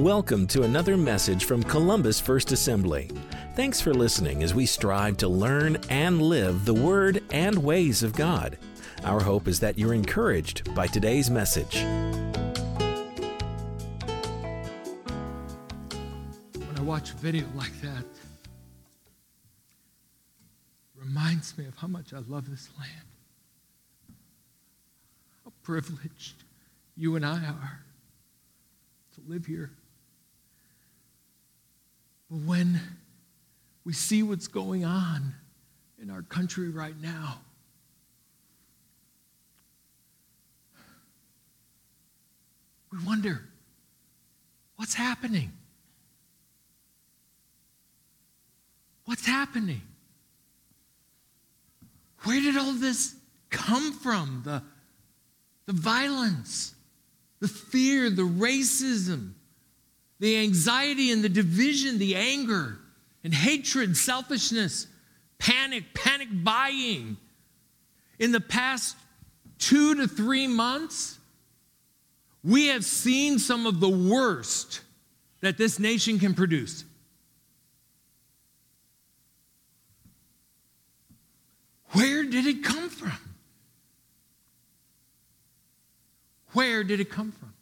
Welcome to another message from Columbus First Assembly. Thanks for listening as we strive to learn and live the Word and ways of God. Our hope is that you're encouraged by today's message. When I watch a video like that, reminds me of how much I love this land. How privileged you and I are to live here. When we see what's going on in our country right now, we wonder what's happening? What's happening? Where did all this come from? The, the violence, the fear, the racism, the anxiety and the division, the anger and hatred, selfishness, panic, panic buying. In the past two to three months, we have seen some of the worst that this nation can produce. Where did it come from? Where did it come from?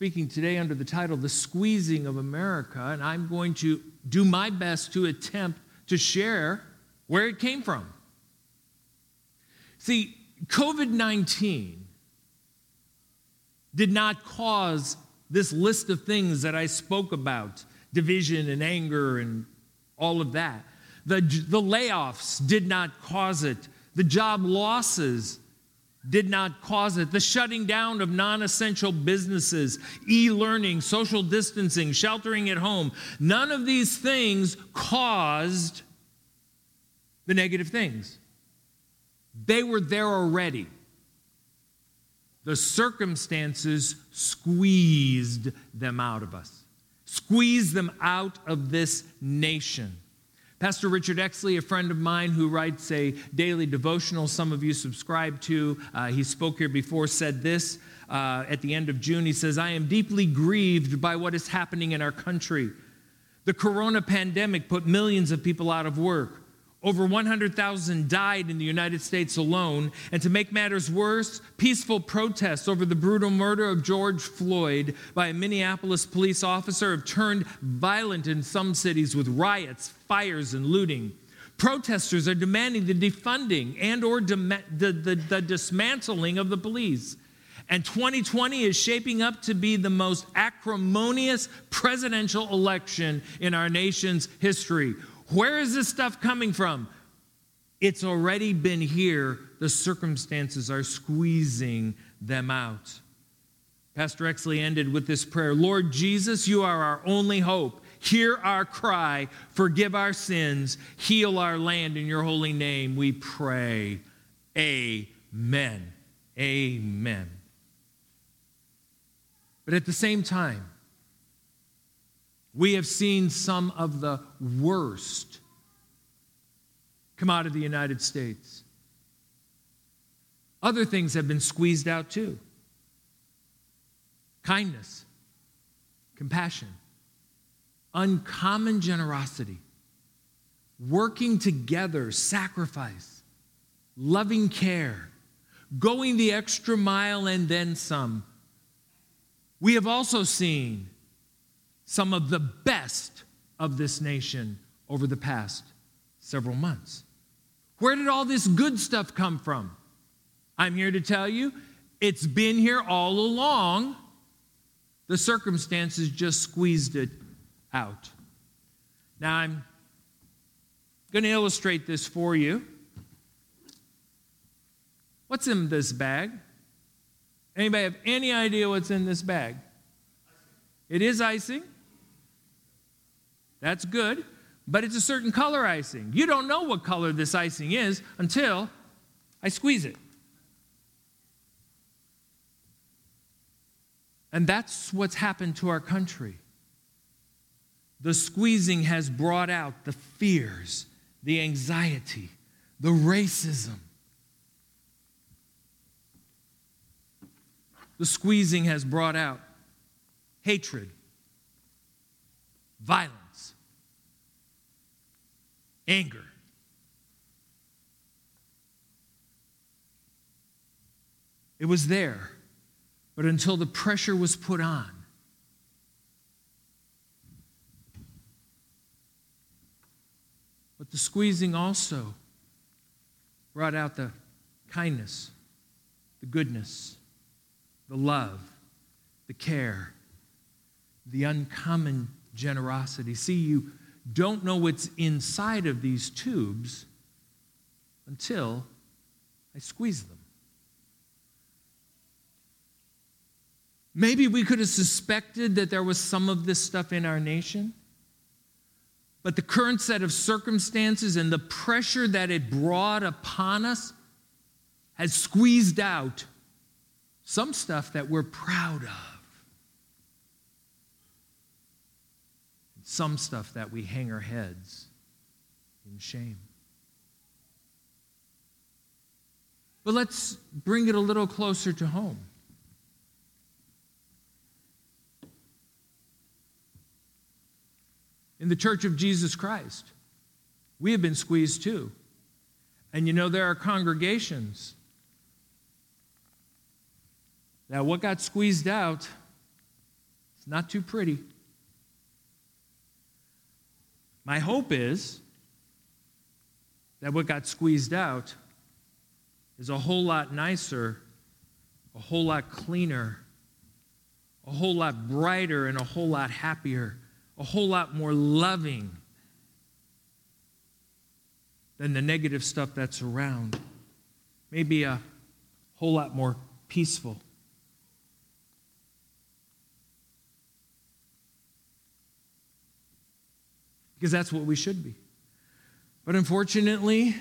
Speaking today under the title The Squeezing of America, and I'm going to do my best to attempt to share where it came from. See, COVID 19 did not cause this list of things that I spoke about division and anger and all of that. The, the layoffs did not cause it, the job losses did not cause it. The shutting down of non essential businesses, e learning, social distancing, sheltering at home, none of these things caused the negative things. They were there already. The circumstances squeezed them out of us, squeezed them out of this nation. Pastor Richard Exley, a friend of mine who writes a daily devotional, some of you subscribe to, uh, he spoke here before, said this uh, at the end of June. He says, I am deeply grieved by what is happening in our country. The corona pandemic put millions of people out of work. Over 100,000 died in the United States alone. And to make matters worse, peaceful protests over the brutal murder of George Floyd by a Minneapolis police officer have turned violent in some cities with riots, fires, and looting. Protesters are demanding the defunding and or the, the, the dismantling of the police. And 2020 is shaping up to be the most acrimonious presidential election in our nation's history. Where is this stuff coming from? It's already been here. The circumstances are squeezing them out. Pastor Exley ended with this prayer Lord Jesus, you are our only hope. Hear our cry, forgive our sins, heal our land in your holy name, we pray. Amen. Amen. But at the same time, we have seen some of the worst come out of the United States. Other things have been squeezed out too kindness, compassion, uncommon generosity, working together, sacrifice, loving care, going the extra mile and then some. We have also seen some of the best of this nation over the past several months. Where did all this good stuff come from? I'm here to tell you it's been here all along. The circumstances just squeezed it out. Now, I'm going to illustrate this for you. What's in this bag? Anybody have any idea what's in this bag? It is icing. That's good, but it's a certain color icing. You don't know what color this icing is until I squeeze it. And that's what's happened to our country. The squeezing has brought out the fears, the anxiety, the racism. The squeezing has brought out hatred, violence, anger. It was there, but until the pressure was put on, but the squeezing also brought out the kindness, the goodness, the love, the care, the uncommon generosity. See, you don't know what's inside of these tubes until I squeeze them. Maybe we could have suspected that there was some of this stuff in our nation. But the current set of circumstances and the pressure that it brought upon us has squeezed out some stuff that we're proud of. And some stuff that we hang our heads in shame. But let's bring it a little closer to home. in the church of Jesus Christ. We have been squeezed too. And you know, there are congregations that what got squeezed out is not too pretty. My hope is that what got squeezed out is a whole lot nicer, a whole lot cleaner, a whole lot brighter, and a whole lot happier a whole lot more loving than the negative stuff that's around. Maybe a whole lot more peaceful. Because that's what we should be. But unfortunately,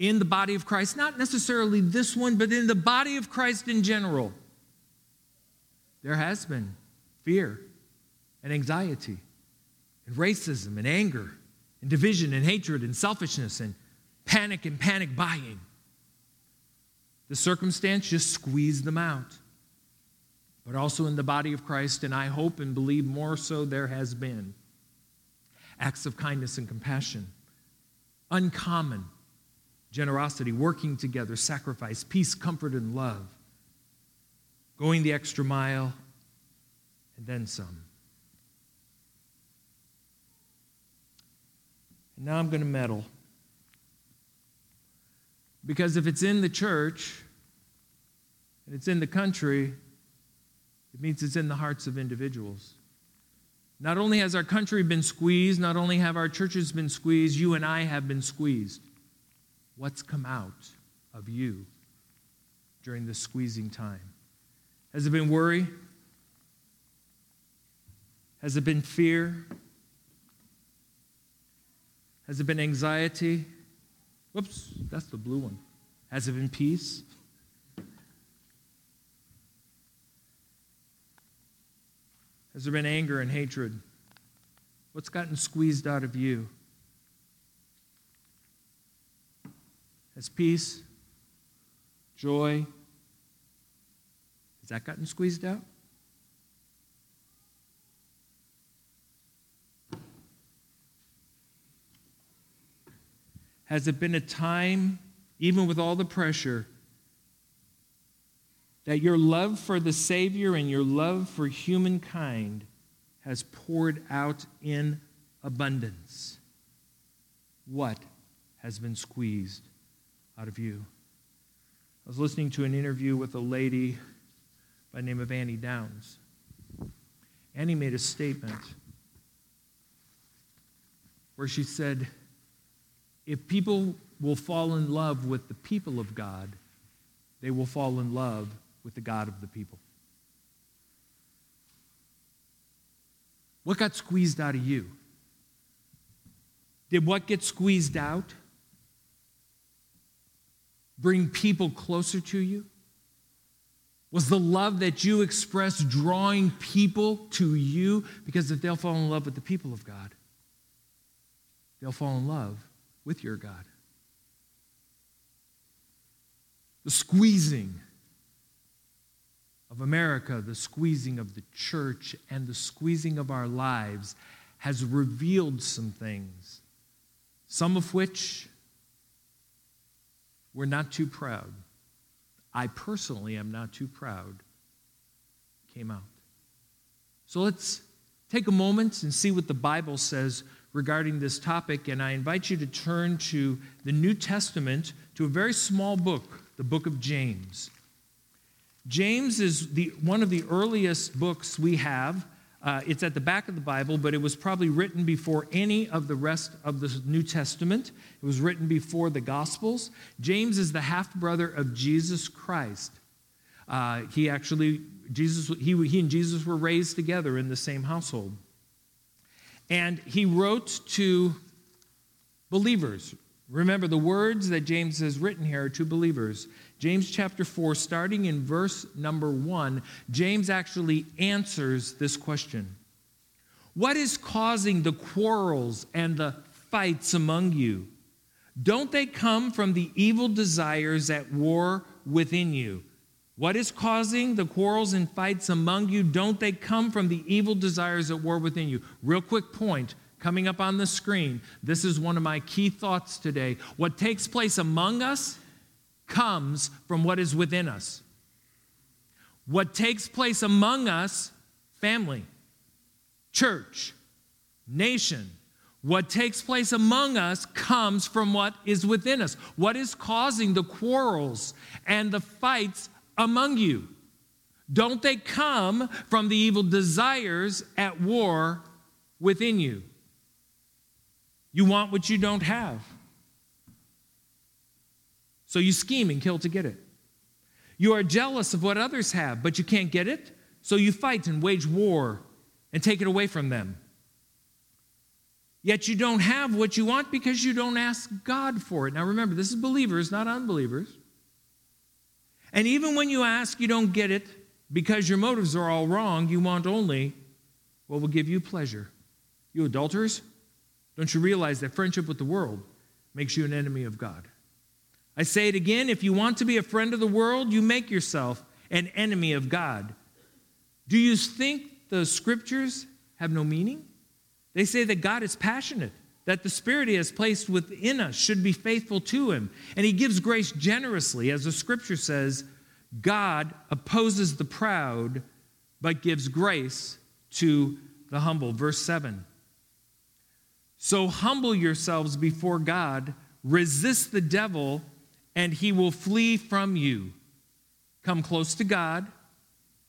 in the body of Christ, not necessarily this one, but in the body of Christ in general, there has been fear and anxiety and racism and anger and division and hatred and selfishness and panic and panic buying. The circumstance just squeezed them out. But also in the body of Christ, and I hope and believe more so, there has been acts of kindness and compassion, uncommon generosity, working together, sacrifice, peace, comfort, and love, going the extra mile, and then some. And now I'm going to meddle. Because if it's in the church and it's in the country, it means it's in the hearts of individuals. Not only has our country been squeezed, not only have our churches been squeezed, you and I have been squeezed. What's come out of you during this squeezing time? Has it been worry? Has it been fear? Has it been anxiety? Whoops, that's the blue one. Has it been peace? Has there been anger and hatred? What's gotten squeezed out of you? Has peace, joy, has that gotten squeezed out? Has it been a time, even with all the pressure, that your love for the Savior and your love for humankind has poured out in abundance? What has been squeezed out of you? I was listening to an interview with a lady by the name of Annie Downs. Annie made a statement where she said, if people will fall in love with the people of God, they will fall in love with the God of the people. What got squeezed out of you? Did what get squeezed out bring people closer to you? Was the love that you expressed drawing people to you? Because if they'll fall in love with the people of God, they'll fall in love with your God. The squeezing of America, the squeezing of the church, and the squeezing of our lives has revealed some things, some of which we're not too proud. I personally am not too proud. Came out. So let's take a moment and see what the Bible says regarding this topic. And I invite you to turn to the New Testament, to a very small book, the book of James. James is the, one of the earliest books we have. Uh, it's at the back of the Bible, but it was probably written before any of the rest of the New Testament. It was written before the Gospels. James is the half brother of Jesus Christ. Uh, he actually, Jesus, he, he and Jesus were raised together in the same household. And he wrote to believers. Remember, the words that James has written here are to believers. James chapter 4, starting in verse number 1, James actually answers this question What is causing the quarrels and the fights among you? Don't they come from the evil desires at war within you? What is causing the quarrels and fights among you? Don't they come from the evil desires at war within you? Real quick point coming up on the screen. This is one of my key thoughts today. What takes place among us comes from what is within us. What takes place among us, family, church, nation, what takes place among us comes from what is within us. What is causing the quarrels and the fights among you? Don't they come from the evil desires at war within you? You want what you don't have. So you scheme and kill to get it. You are jealous of what others have, but you can't get it. So you fight and wage war and take it away from them. Yet you don't have what you want because you don't ask God for it. Now remember, this is believers, not unbelievers. And even when you ask, you don't get it because your motives are all wrong. You want only what will give you pleasure. You adulterers, don't you realize that friendship with the world makes you an enemy of God? I say it again if you want to be a friend of the world, you make yourself an enemy of God. Do you think the scriptures have no meaning? They say that God is passionate, that the Spirit He has placed within us should be faithful to Him, and He gives grace generously. As the scripture says, God opposes the proud, but gives grace to the humble. Verse 7. So humble yourselves before God, resist the devil and he will flee from you. Come close to God,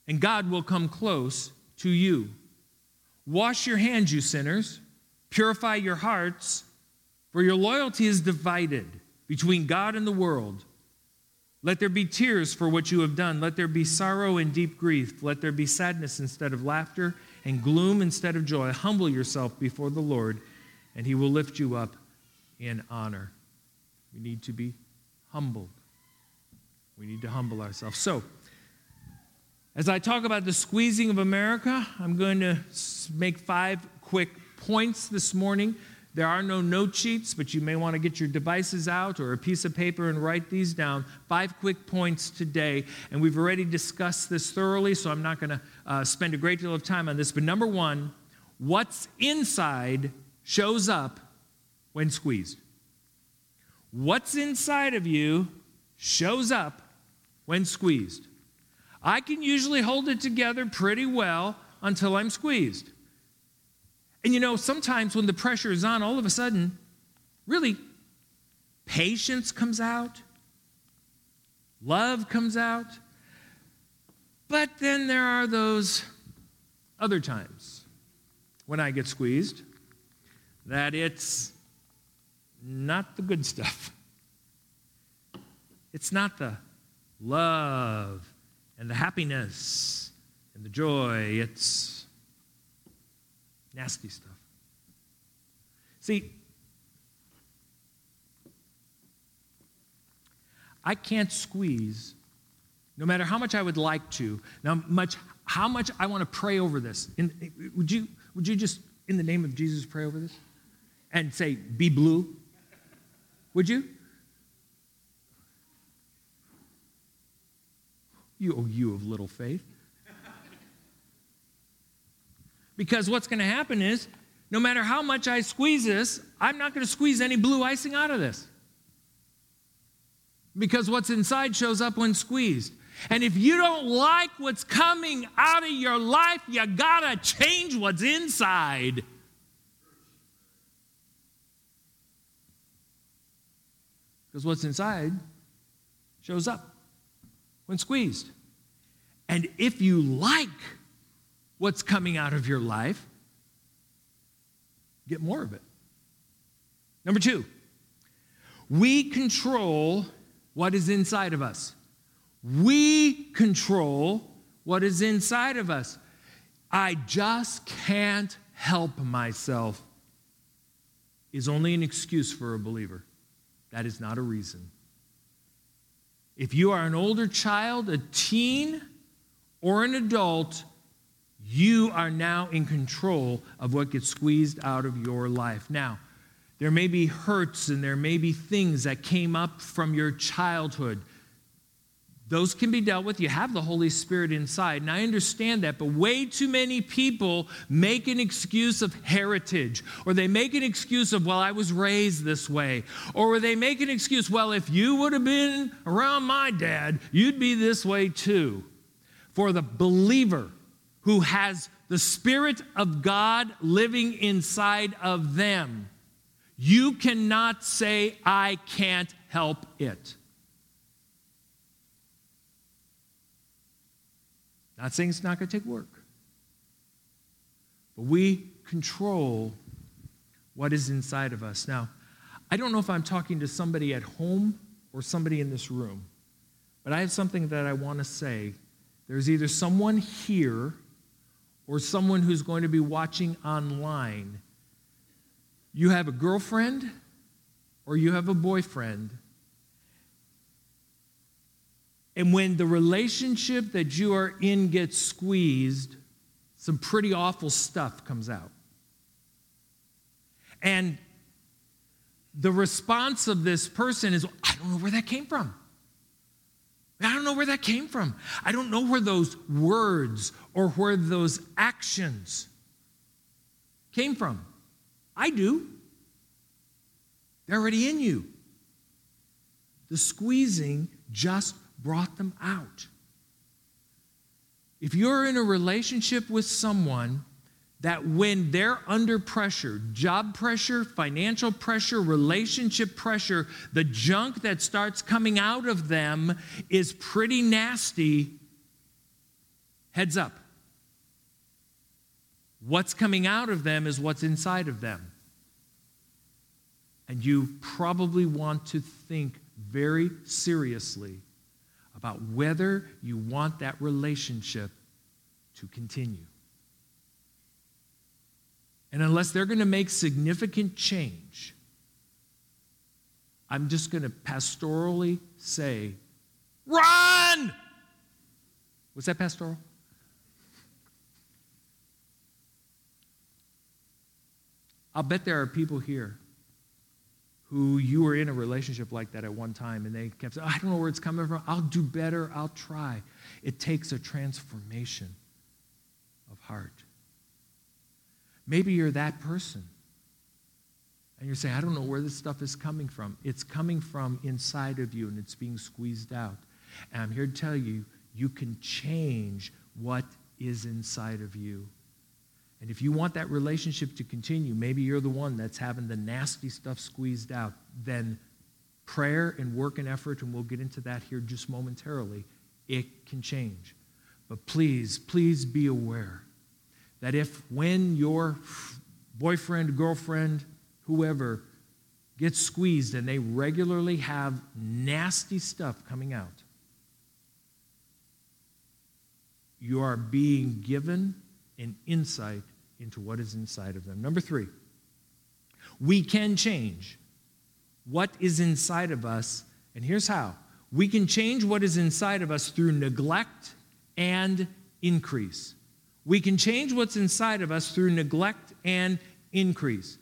and God will come close to you. Wash your hands, you sinners. Purify your hearts, for your loyalty is divided between God and the world. Let there be tears for what you have done. Let there be sorrow and deep grief. Let there be sadness instead of laughter and gloom instead of joy. Humble yourself before the Lord, and he will lift you up in honor. We need to be humbled. We need to humble ourselves. So, as I talk about the squeezing of America, I'm going to make five quick points this morning. There are no note sheets, but you may want to get your devices out or a piece of paper and write these down. Five quick points today. And we've already discussed this thoroughly, so I'm not going to uh, spend a great deal of time on this. But number one, what's inside shows up when squeezed. What's inside of you shows up when squeezed. I can usually hold it together pretty well until I'm squeezed. And you know, sometimes when the pressure is on, all of a sudden, really, patience comes out, love comes out. But then there are those other times when I get squeezed that it's not the good stuff. It's not the love and the happiness and the joy. It's nasty stuff. See, I can't squeeze, no matter how much I would like to. Now, much how much I want to pray over this. In, would you would you just, in the name of Jesus, pray over this and say, "Be blue"? Would you? You, oh, you of little faith. because what's going to happen is, no matter how much I squeeze this, I'm not going to squeeze any blue icing out of this. Because what's inside shows up when squeezed. And if you don't like what's coming out of your life, you got to change what's inside. Because what's inside shows up when squeezed. And if you like what's coming out of your life, get more of it. Number two, we control what is inside of us. We control what is inside of us. I just can't help myself is only an excuse for a believer. That is not a reason. If you are an older child, a teen, or an adult, you are now in control of what gets squeezed out of your life. Now, there may be hurts and there may be things that came up from your childhood those can be dealt with. You have the Holy Spirit inside. And I understand that, but way too many people make an excuse of heritage, or they make an excuse of, well, I was raised this way, or they make an excuse, well, if you would have been around my dad, you'd be this way too. For the believer who has the Spirit of God living inside of them, you cannot say, I can't help it. Not saying it's not going to take work, but we control what is inside of us. Now, I don't know if I'm talking to somebody at home or somebody in this room, but I have something that I want to say. There's either someone here or someone who's going to be watching online. You have a girlfriend or you have a boyfriend and when the relationship that you are in gets squeezed, some pretty awful stuff comes out. And the response of this person is, I don't know where that came from. I don't know where that came from. I don't know where those words or where those actions came from. I do. They're already in you. The squeezing just brought them out. If you're in a relationship with someone that when they're under pressure, job pressure, financial pressure, relationship pressure, the junk that starts coming out of them is pretty nasty, heads up. What's coming out of them is what's inside of them. And you probably want to think very seriously about whether you want that relationship to continue. And unless they're going to make significant change, I'm just going to pastorally say, run! Was that pastoral? I'll bet there are people here who you were in a relationship like that at one time and they kept saying, I don't know where it's coming from. I'll do better. I'll try. It takes a transformation of heart. Maybe you're that person. And you're saying, I don't know where this stuff is coming from. It's coming from inside of you and it's being squeezed out. And I'm here to tell you, you can change what is inside of you. And if you want that relationship to continue, maybe you're the one that's having the nasty stuff squeezed out, then prayer and work and effort, and we'll get into that here just momentarily, it can change. But please, please be aware that if when your boyfriend, girlfriend, whoever gets squeezed and they regularly have nasty stuff coming out, you are being given an insight into what is inside of them. Number three, we can change what is inside of us, and here's how we can change what is inside of us through neglect and increase. We can change what's inside of us through neglect and increase.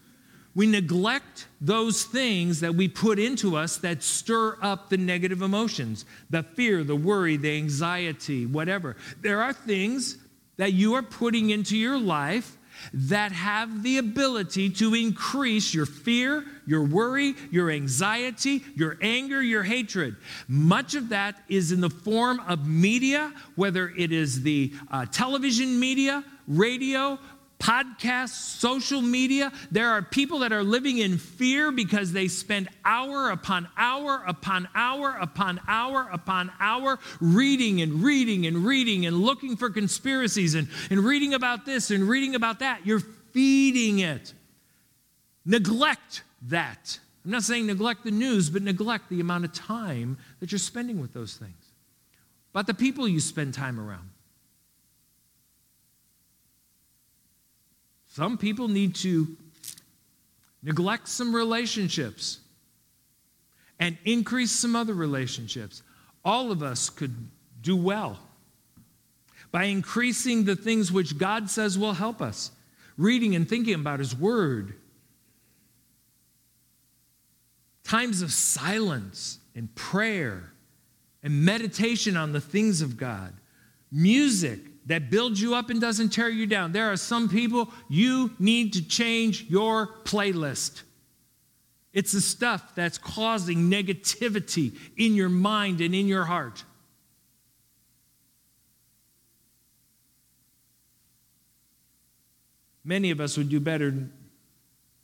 We neglect those things that we put into us that stir up the negative emotions the fear, the worry, the anxiety, whatever. There are things that you are putting into your life that have the ability to increase your fear, your worry, your anxiety, your anger, your hatred. Much of that is in the form of media, whether it is the uh, television media, radio, podcasts, social media. There are people that are living in fear because they spend hour upon hour upon hour upon hour upon hour reading and reading and reading and looking for conspiracies and, and reading about this and reading about that. You're feeding it. Neglect that. I'm not saying neglect the news, but neglect the amount of time that you're spending with those things. About the people you spend time around. Some people need to neglect some relationships and increase some other relationships. All of us could do well by increasing the things which God says will help us, reading and thinking about His Word, times of silence and prayer and meditation on the things of God, music that builds you up and doesn't tear you down. There are some people you need to change your playlist. It's the stuff that's causing negativity in your mind and in your heart. Many of us would do better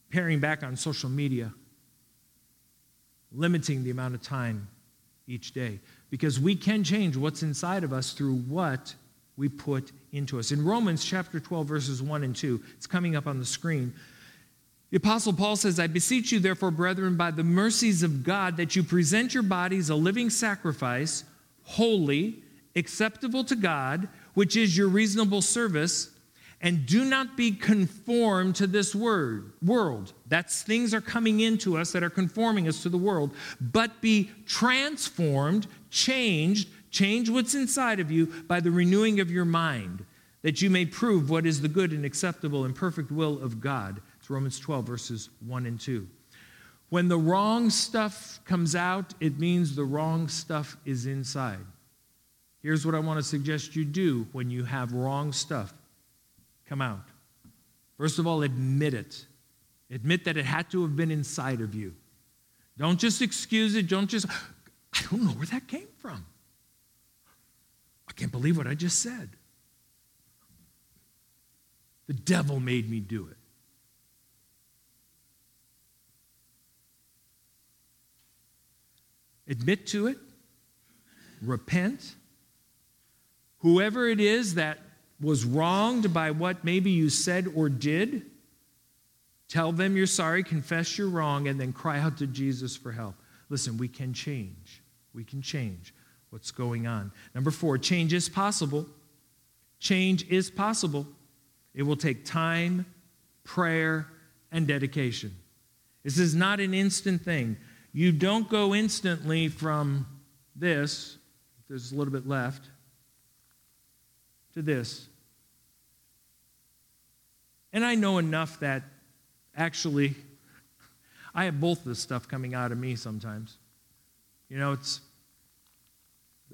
paring back on social media, limiting the amount of time each day, because we can change what's inside of us through what we put into us. In Romans chapter 12, verses 1 and 2, it's coming up on the screen. The Apostle Paul says, I beseech you, therefore, brethren, by the mercies of God, that you present your bodies a living sacrifice, holy, acceptable to God, which is your reasonable service, and do not be conformed to this word, world. That's things are coming into us that are conforming us to the world, but be transformed, changed Change what's inside of you by the renewing of your mind, that you may prove what is the good and acceptable and perfect will of God. It's Romans 12, verses 1 and 2. When the wrong stuff comes out, it means the wrong stuff is inside. Here's what I want to suggest you do when you have wrong stuff come out. First of all, admit it. Admit that it had to have been inside of you. Don't just excuse it. Don't just, I don't know where that came from. I can't believe what I just said. The devil made me do it. Admit to it, repent. Whoever it is that was wronged by what maybe you said or did, tell them you're sorry, confess you're wrong, and then cry out to Jesus for help. Listen, we can change. We can change what's going on. Number four, change is possible. Change is possible. It will take time, prayer, and dedication. This is not an instant thing. You don't go instantly from this, there's a little bit left, to this. And I know enough that actually I have both this stuff coming out of me sometimes. You know, it's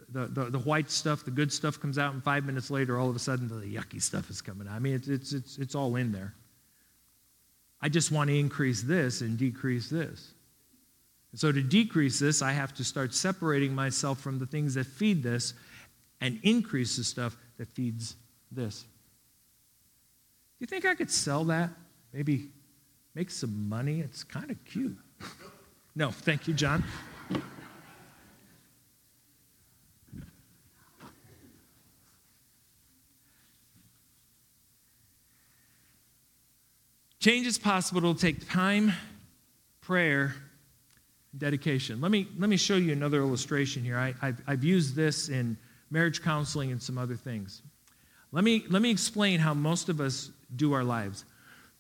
the, the, the, white stuff, the good stuff comes out, and five minutes later, all of a sudden, the yucky stuff is coming out. I mean, it's, it's, it's, it's all in there. I just want to increase this and decrease this. So, to decrease this, I have to start separating myself from the things that feed this and increase the stuff that feeds this. Do you think I could sell that? Maybe make some money? It's kind of cute. no, thank you, John. Change is possible. It'll take time, prayer, dedication. Let me, let me show you another illustration here. I, have I've used this in marriage counseling and some other things. Let me, let me explain how most of us do our lives.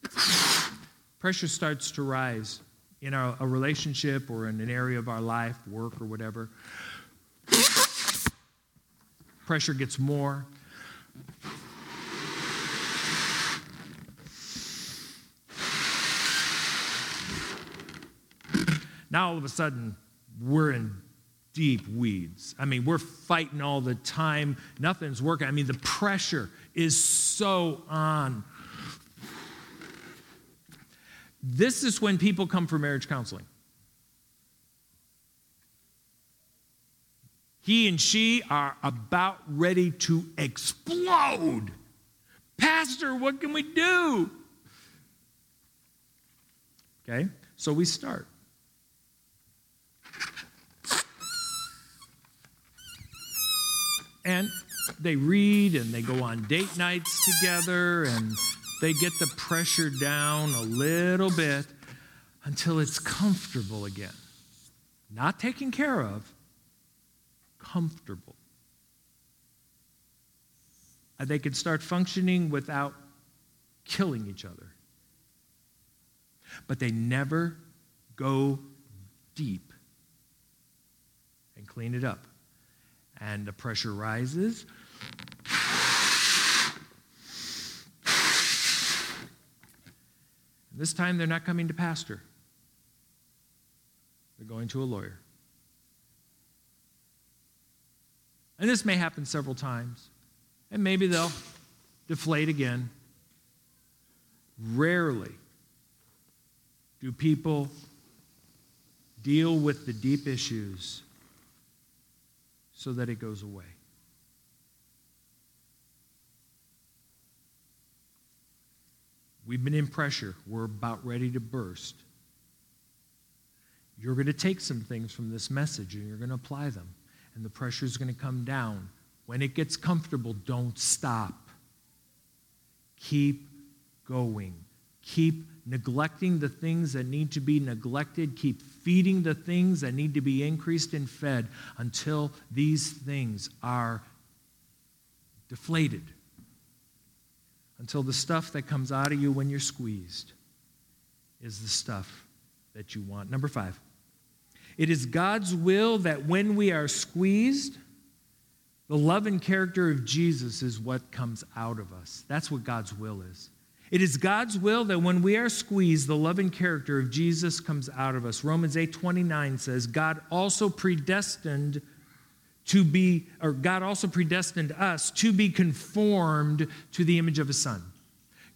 Pressure starts to rise in our, a relationship or in an area of our life, work or whatever. Pressure gets more. Now all of a sudden, we're in deep weeds. I mean, we're fighting all the time. Nothing's working. I mean, the pressure is so on. This is when people come for marriage counseling. He and she are about ready to explode. Pastor, what can we do? Okay, so we start. And they read and they go on date nights together and they get the pressure down a little bit until it's comfortable again. Not taken care of, comfortable. And they can start functioning without killing each other. But they never go deep and clean it up. And the pressure rises. This time they're not coming to pastor. They're going to a lawyer. And this may happen several times. And maybe they'll deflate again. Rarely do people deal with the deep issues so that it goes away. We've been in pressure. We're about ready to burst. You're going to take some things from this message and you're going to apply them and the pressure is going to come down. When it gets comfortable, don't stop. Keep going. Keep neglecting the things that need to be neglected. Keep feeding the things that need to be increased and fed until these things are deflated. Until the stuff that comes out of you when you're squeezed is the stuff that you want. Number five. It is God's will that when we are squeezed, the love and character of Jesus is what comes out of us. That's what God's will is. It is God's will that when we are squeezed, the love and character of Jesus comes out of us. Romans 8 29 says, God also predestined to be, or God also predestined us to be conformed to the image of his son.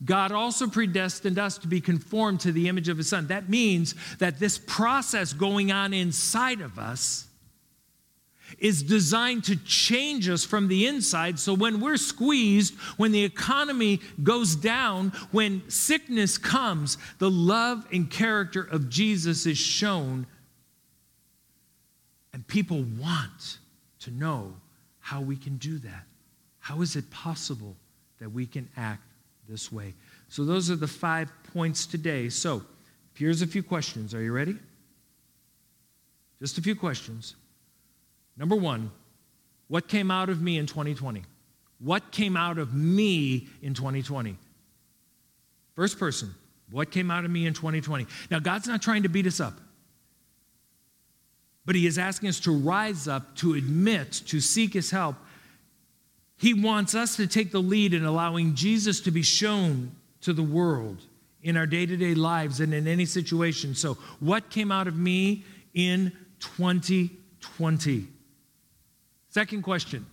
God also predestined us to be conformed to the image of his son. That means that this process going on inside of us is designed to change us from the inside. So when we're squeezed, when the economy goes down, when sickness comes, the love and character of Jesus is shown. And people want to know how we can do that. How is it possible that we can act this way. So, those are the five points today. So, here's a few questions. Are you ready? Just a few questions. Number one, what came out of me in 2020? What came out of me in 2020? First person, what came out of me in 2020? Now, God's not trying to beat us up, but He is asking us to rise up, to admit, to seek His help, he wants us to take the lead in allowing Jesus to be shown to the world in our day to day lives and in any situation. So, what came out of me in 2020? Second question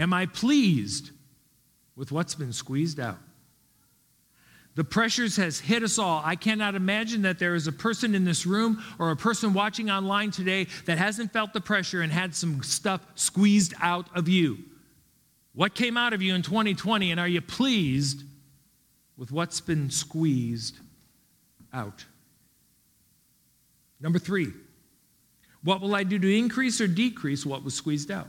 Am I pleased with what's been squeezed out? The pressures has hit us all. I cannot imagine that there is a person in this room or a person watching online today that hasn't felt the pressure and had some stuff squeezed out of you. What came out of you in 2020, and are you pleased with what's been squeezed out? Number three, what will I do to increase or decrease what was squeezed out?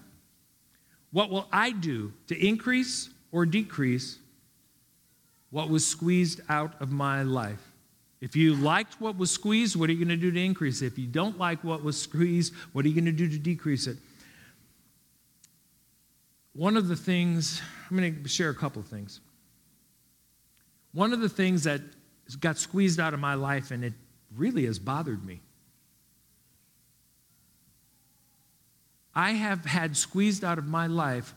What will I do to increase or decrease what was squeezed out of my life? If you liked what was squeezed, what are you going to do to increase it? If you don't like what was squeezed, what are you going to do to decrease it? One of the things, I'm going to share a couple of things. One of the things that got squeezed out of my life, and it really has bothered me. I have had squeezed out of my life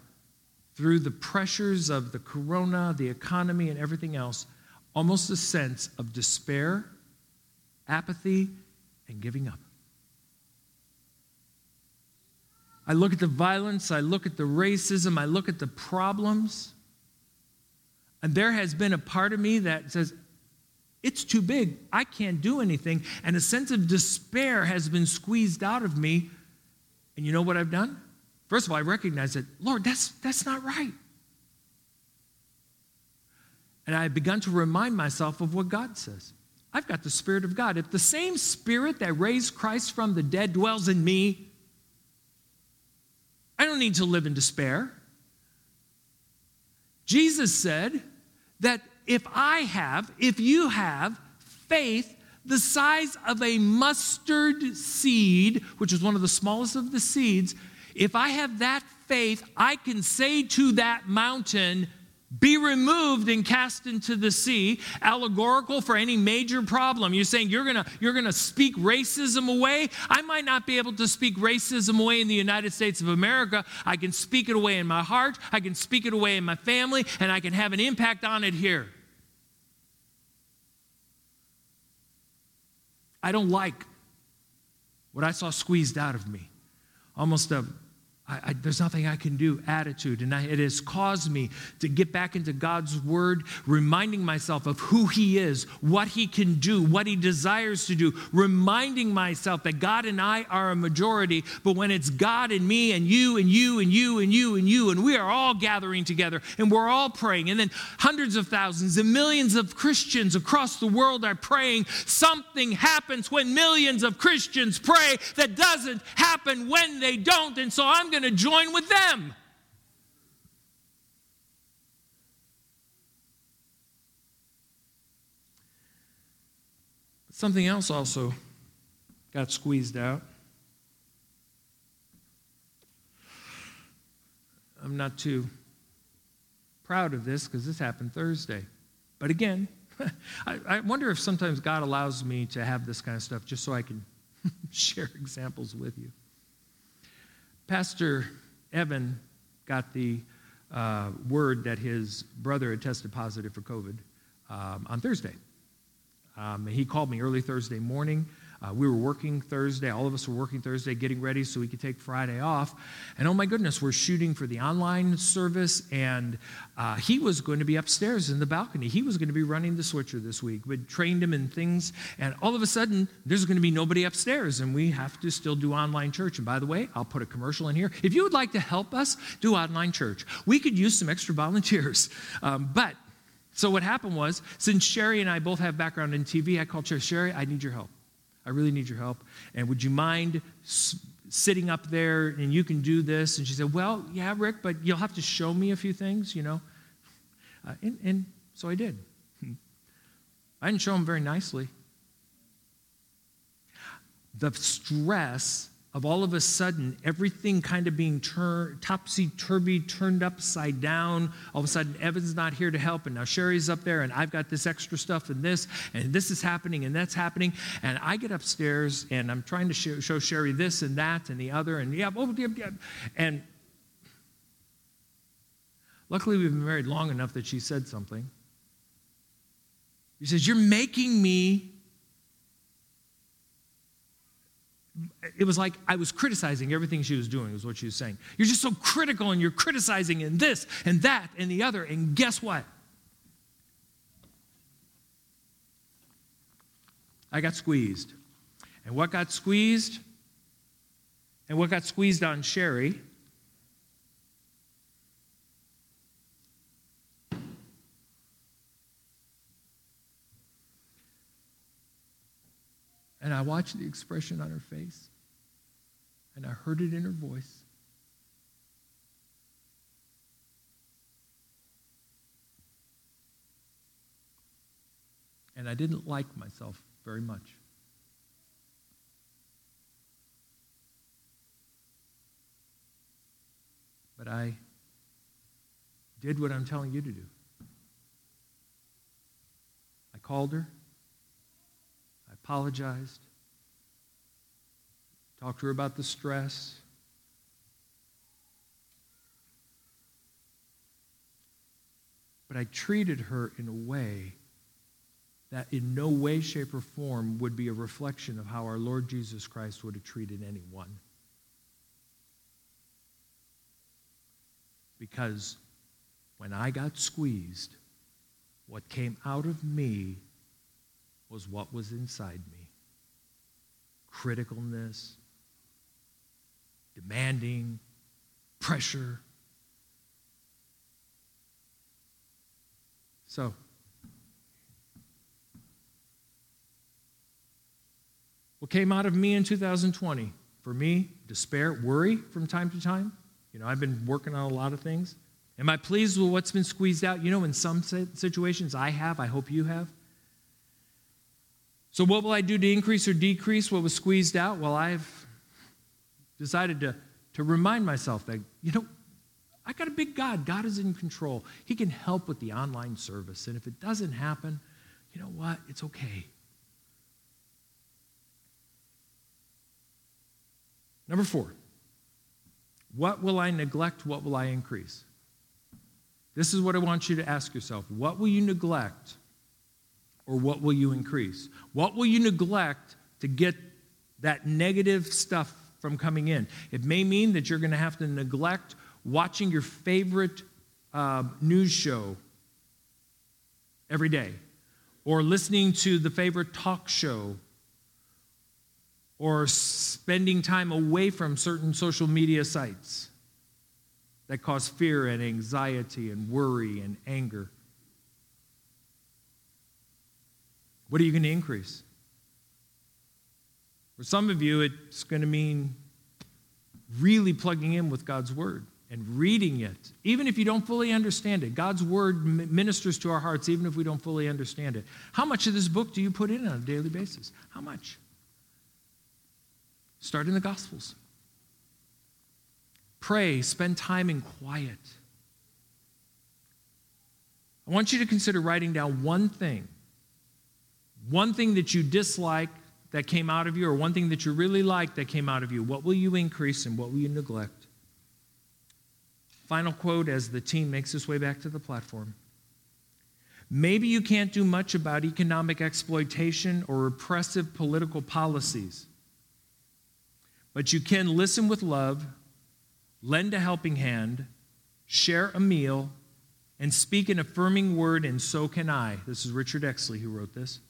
through the pressures of the corona, the economy, and everything else, almost a sense of despair, apathy, and giving up. I look at the violence, I look at the racism, I look at the problems. And there has been a part of me that says, It's too big. I can't do anything. And a sense of despair has been squeezed out of me. And you know what I've done? First of all, I recognize that, Lord, that's, that's not right. And I've begun to remind myself of what God says. I've got the Spirit of God. If the same Spirit that raised Christ from the dead dwells in me, I don't need to live in despair. Jesus said that if I have, if you have faith the size of a mustard seed, which is one of the smallest of the seeds, if I have that faith, I can say to that mountain, be removed and cast into the sea. Allegorical for any major problem. You're saying you're gonna you're gonna speak racism away. I might not be able to speak racism away in the united states of america. I can speak it away in my heart. I can speak it away in my family and i can have an impact on it here i don't like what i saw squeezed out of me. Almost a I, I, there's nothing I can do attitude. And I, it has caused me to get back into God's word, reminding myself of who He is, what He can do, what He desires to do, reminding myself that God and I are a majority, but when it's God and me and you and you and you and you and you, and we are all gathering together and we're all praying, and then hundreds of thousands and millions of Christians across the world are praying, something happens when millions of Christians pray that doesn't happen when they don't. And so I'm going to join with them. Something else also got squeezed out. I'm not too proud of this because this happened Thursday. But again, I, I, wonder if sometimes God allows me to have this kind of stuff just so I can share examples with you. Pastor Evan got the uh, word that his brother had tested positive for COVID um, on Thursday. Um, he called me early Thursday morning. Uh, we were working Thursday. All of us were working Thursday, getting ready so we could take Friday off. And oh my goodness, we're shooting for the online service. And uh, he was going to be upstairs in the balcony. He was going to be running the switcher this week. We trained him in things. And all of a sudden, there's going to be nobody upstairs. And we have to still do online church. And by the way, I'll put a commercial in here. If you would like to help us do online church, we could use some extra volunteers. Um, but so what happened was, since Sherry and I both have background in TV, I called Sherry, Sherry, I need your help. I really need your help. And would you mind sitting up there and you can do this? And she said, Well, yeah, Rick, but you'll have to show me a few things, you know? Uh, and, and so I did. I didn't show him very nicely. The stress of all of a sudden everything kind of being turned topsy turvy, turned upside down. All of a sudden, Evan's not here to help, and now Sherry's up there, and I've got this extra stuff and this, and this is happening, and that's happening. And I get upstairs, and I'm trying to show, show Sherry this and that and the other, and yeah, oh, yeah, yeah. And luckily, we've been married long enough that she said something. She says, You're making me it was like I was criticizing everything she was doing, is what she was saying. You're just so critical and you're criticizing and this and that and the other. And guess what? I got squeezed. And what got squeezed? And what got squeezed on Sherry? I watched the expression on her face, and I heard it in her voice. And I didn't like myself very much. But I did what I'm telling you to do. I called her I apologized, talked to her about the stress. But I treated her in a way that in no way, shape, or form would be a reflection of how our Lord Jesus Christ would have treated anyone. Because when I got squeezed, what came out of me was what was inside me criticalness, demanding, pressure. So, what came out of me in 2020? For me, despair, worry from time to time. You know, I've been working on a lot of things. Am I pleased with what's been squeezed out? You know, in some situations I have, I hope you have. So, what will I do to increase or decrease what was squeezed out? Well, I've decided to, to remind myself that, you know, I got a big God. God is in control. He can help with the online service. And if it doesn't happen, you know what? It's okay. Number four, what will I neglect? What will I increase? This is what I want you to ask yourself. What will you neglect or what will you increase? What will you neglect to get that negative stuff from coming in? It may mean that you're going to have to neglect watching your favorite uh, news show every day, or listening to the favorite talk show, or spending time away from certain social media sites that cause fear and anxiety and worry and anger. What are you going to increase? For some of you, it's going to mean really plugging in with God's Word and reading it, even if you don't fully understand it. God's Word ministers to our hearts, even if we don't fully understand it. How much of this book do you put in on a daily basis? How much? Start in the Gospels. Pray, spend time in quiet. I want you to consider writing down one thing one thing that you dislike that came out of you, or one thing that you really like that came out of you, what will you increase and what will you neglect? Final quote as the team makes its way back to the platform. Maybe you can't do much about economic exploitation or repressive political policies, but you can listen with love, lend a helping hand, share a meal, and speak an affirming word, and so can I. This is Richard Exley who wrote this.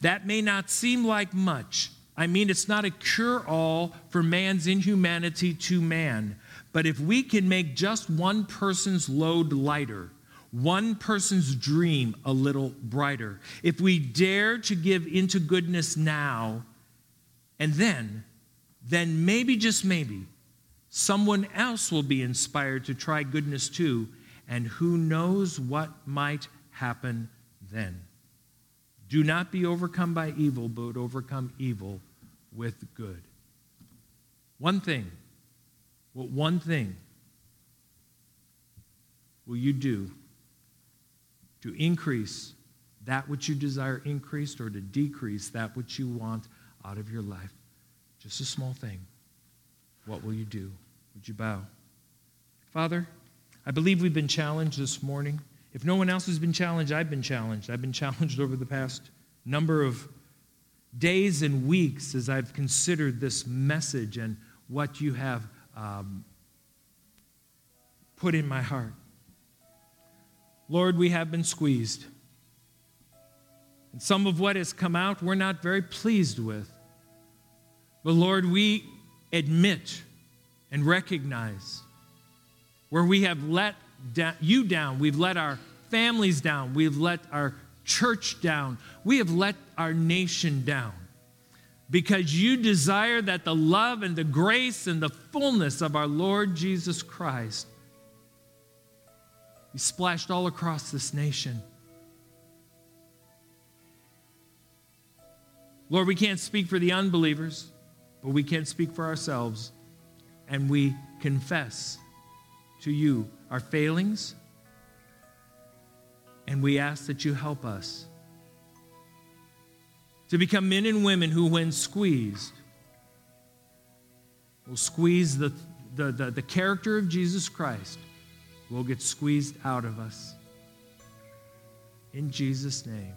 That may not seem like much. I mean, it's not a cure all for man's inhumanity to man. But if we can make just one person's load lighter, one person's dream a little brighter, if we dare to give into goodness now, and then, then maybe, just maybe, someone else will be inspired to try goodness too, and who knows what might happen then. Do not be overcome by evil, but overcome evil with good. One thing, what one thing will you do to increase that which you desire increased or to decrease that which you want out of your life? Just a small thing. What will you do? Would you bow? Father, I believe we've been challenged this morning. If no one else has been challenged, I've been challenged. I've been challenged over the past number of days and weeks as I've considered this message and what you have um, put in my heart. Lord, we have been squeezed. And some of what has come out we're not very pleased with. But Lord, we admit and recognize where we have let you down. We've let our families down. We've let our church down. We have let our nation down because you desire that the love and the grace and the fullness of our Lord Jesus Christ be splashed all across this nation. Lord, we can't speak for the unbelievers, but we can speak for ourselves. And we confess to you our failings, and we ask that you help us to become men and women who, when squeezed, will squeeze the, the, the, the character of Jesus Christ, will get squeezed out of us. In Jesus' name,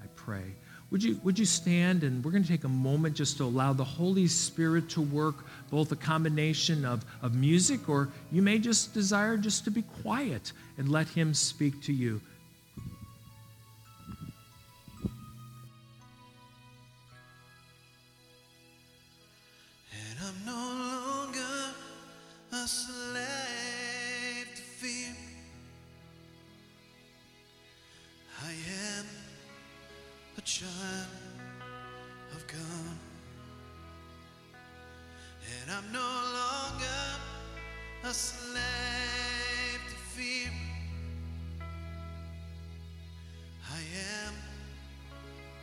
I pray. Would you, would you stand and we're going to take a moment just to allow the Holy Spirit to work both a combination of, of music or you may just desire just to be quiet and let Him speak to you.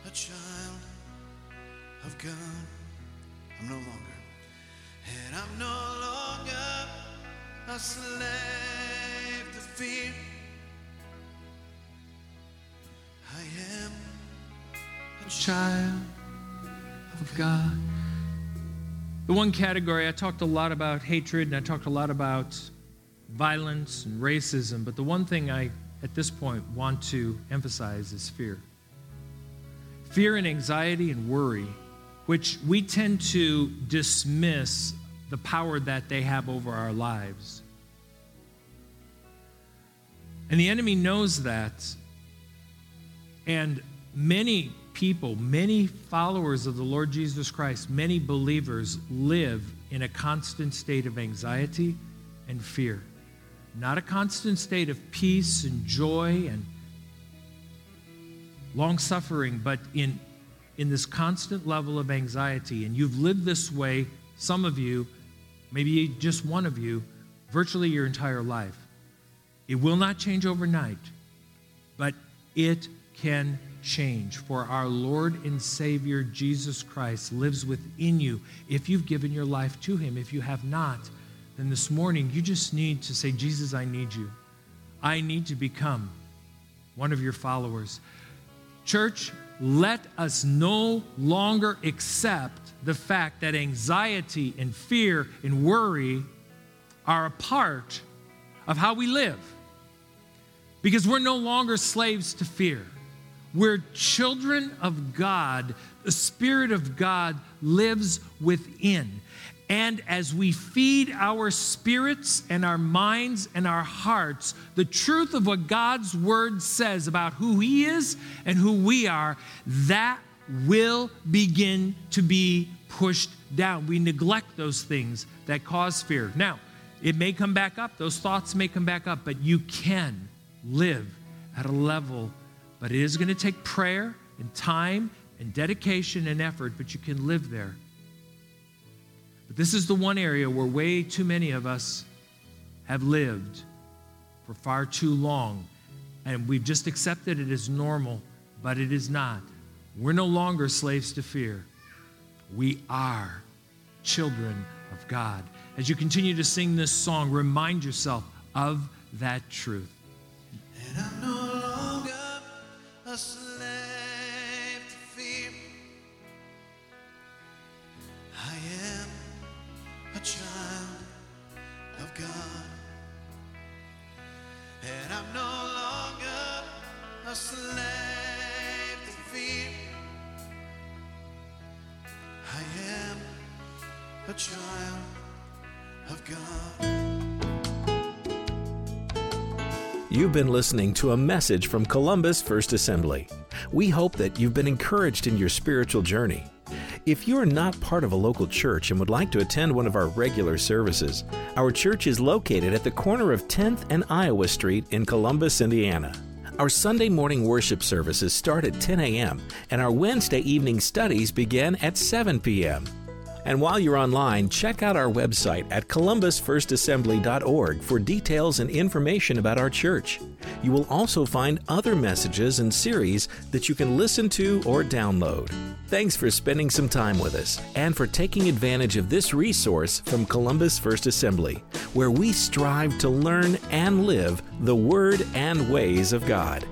A child of God. I'm no longer. And I'm no longer a slave to fear. I am a child of God. The one category, I talked a lot about hatred and I talked a lot about violence and racism, but the one thing I, at this point, want to emphasize is fear. Fear and anxiety and worry, which we tend to dismiss the power that they have over our lives. And the enemy knows that. And many people, many followers of the Lord Jesus Christ, many believers live in a constant state of anxiety and fear. Not a constant state of peace and joy and long suffering, but in, in this constant level of anxiety. And you've lived this way, some of you, maybe just one of you, virtually your entire life. It will not change overnight, but it can change. For our Lord and Savior Jesus Christ lives within you if you've given your life to Him. If you have not, then this morning you just need to say, Jesus, I need you. I need to become one of your followers. Church, let us no longer accept the fact that anxiety and fear and worry are a part of how we live. Because we're no longer slaves to fear. We're children of God. The Spirit of God lives within. And as we feed our spirits and our minds and our hearts the truth of what God's Word says about who He is and who we are, that will begin to be pushed down. We neglect those things that cause fear. Now, it may come back up, those thoughts may come back up, but you can live at a level but it is going to take prayer and time and dedication and effort, but you can live there. But this is the one area where way too many of us have lived for far too long. And we've just accepted it as normal, but it is not. We're no longer slaves to fear. We are children of God. As you continue to sing this song, remind yourself of that truth. Child of God. You've been listening to a message from Columbus First Assembly. We hope that you've been encouraged in your spiritual journey. If you are not part of a local church and would like to attend one of our regular services, our church is located at the corner of 10th and Iowa Street in Columbus, Indiana. Our Sunday morning worship services start at 10 a.m., and our Wednesday evening studies begin at 7 p.m. And while you're online, check out our website at columbusfirstassembly.org for details and information about our church. You will also find other messages and series that you can listen to or download. Thanks for spending some time with us and for taking advantage of this resource from Columbus First Assembly, where we strive to learn and live the Word and ways of God.